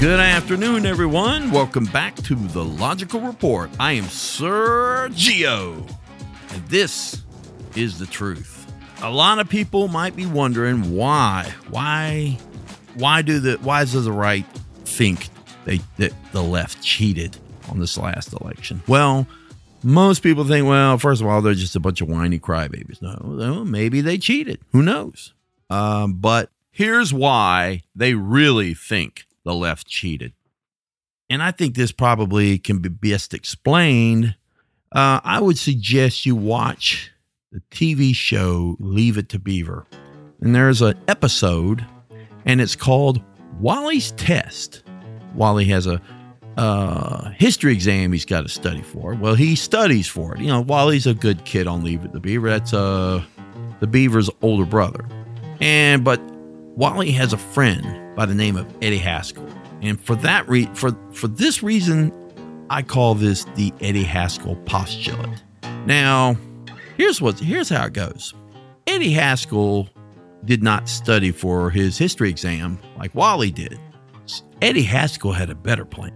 Good afternoon, everyone. Welcome back to the Logical Report. I am Sergio, and this is the truth. A lot of people might be wondering why, why, why do the why does the right think they that the left cheated on this last election? Well, most people think, well, first of all, they're just a bunch of whiny crybabies. No, maybe they cheated. Who knows? Um, but here's why they really think the left cheated. And I think this probably can be best explained. Uh, I would suggest you watch the TV show Leave It to Beaver. And there's an episode, and it's called Wally's Test. Wally has a uh, history exam he's got to study for. Well, he studies for it. You know, Wally's a good kid on Leave It to Beaver. That's uh, the Beaver's older brother. And but Wally has a friend by the name of Eddie Haskell. And for that re- for for this reason, I call this the Eddie Haskell postulate. Now, here's what here's how it goes. Eddie Haskell did not study for his history exam like Wally did. Eddie Haskell had a better plan.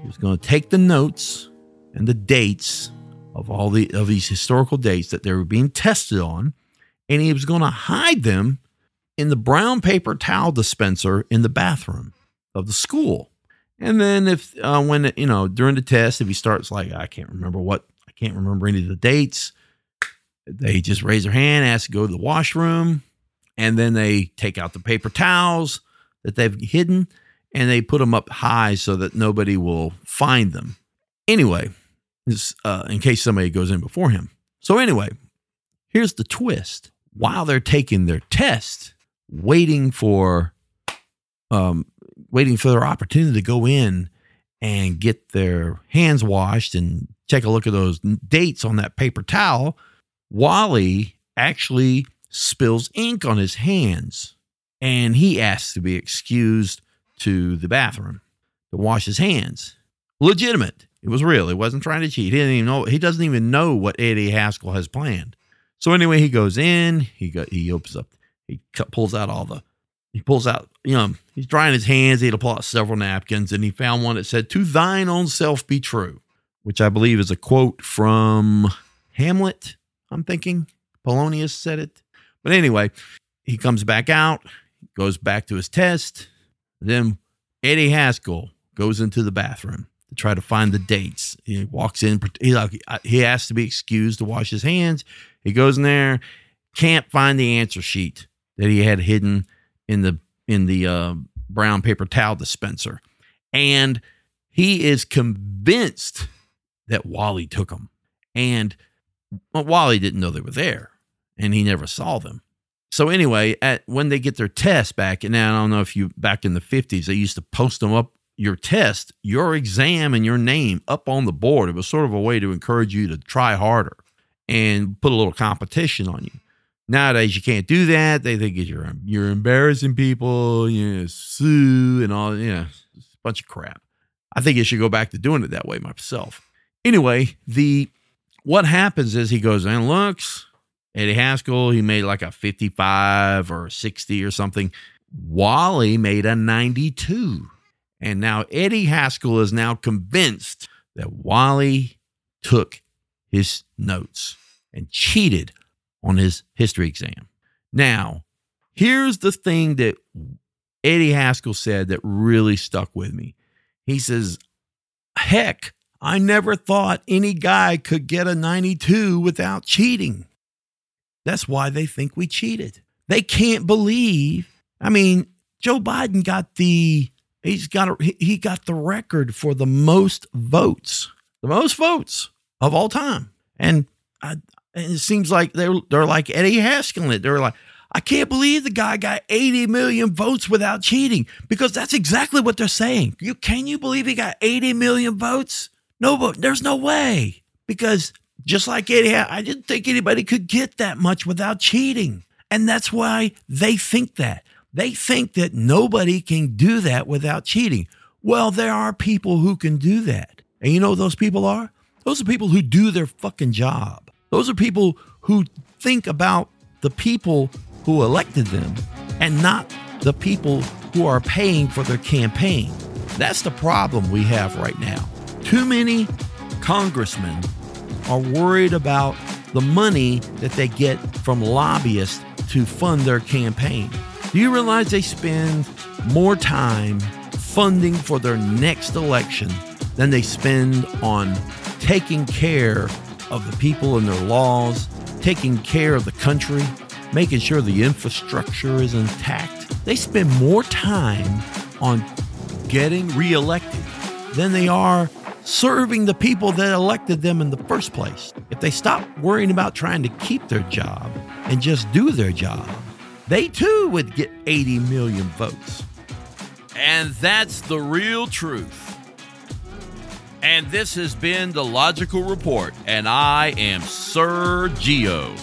He was going to take the notes and the dates of all the of these historical dates that they were being tested on, and he was going to hide them in the brown paper towel dispenser in the bathroom of the school. And then if uh, when you know during the test, if he starts like I can't remember what I can't remember any of the dates, they just raise their hand, ask to go to the washroom, and then they take out the paper towels that they've hidden and they put them up high so that nobody will find them. Anyway, uh, in case somebody goes in before him. So anyway, here's the twist: while they're taking their test, waiting for um, waiting for their opportunity to go in and get their hands washed and take a look at those dates on that paper towel, Wally actually spills ink on his hands and he asks to be excused to the bathroom to wash his hands. Legitimate. It was real. He wasn't trying to cheat. He didn't even know. He doesn't even know what Eddie Haskell has planned. So anyway, he goes in. He got. He opens up he pulls out all the he pulls out, you know, he's drying his hands. He had to pull out several napkins, and he found one that said, "To thine own self be true," which I believe is a quote from Hamlet. I'm thinking Polonius said it, but anyway, he comes back out, goes back to his test. Then Eddie Haskell goes into the bathroom to try to find the dates. He walks in. He like he has to be excused to wash his hands. He goes in there, can't find the answer sheet that he had hidden in the in the uh, brown paper towel dispenser, and he is convinced that Wally took them, and well, Wally didn't know they were there, and he never saw them. So anyway, at when they get their test back, and I don't know if you back in the fifties, they used to post them up your test, your exam, and your name up on the board. It was sort of a way to encourage you to try harder and put a little competition on you. Nowadays, you can't do that. They think you're you're embarrassing people. You know, sue and all. You know, a bunch of crap. I think you should go back to doing it that way myself. Anyway, the what happens is he goes and looks. Eddie Haskell, he made like a 55 or 60 or something. Wally made a 92. And now Eddie Haskell is now convinced that Wally took his notes and cheated on his history exam. Now, here's the thing that Eddie Haskell said that really stuck with me. He says, Heck, I never thought any guy could get a 92 without cheating. That's why they think we cheated. They can't believe. I mean, Joe Biden got the he's got a, he got the record for the most votes, the most votes of all time. And I and it seems like they're they're like Eddie Haskell. They're like, I can't believe the guy got 80 million votes without cheating because that's exactly what they're saying. You can you believe he got 80 million votes? No, but there's no way because just like Eddie, I didn't think anybody could get that much without cheating, and that's why they think that they think that nobody can do that without cheating. Well, there are people who can do that, and you know those people are? Those are people who do their fucking job. Those are people who think about the people who elected them and not the people who are paying for their campaign. That's the problem we have right now. Too many congressmen are worried about the money that they get from lobbyists to fund their campaign. Do you realize they spend more time funding for their next election than they spend on taking care of the people and their laws, taking care of the country, making sure the infrastructure is intact? They spend more time on getting reelected than they are serving the people that elected them in the first place. If they stop worrying about trying to keep their job and just do their job, they too would get 80 million votes. And that's the real truth. And this has been the Logical Report, and I am Sir Geo.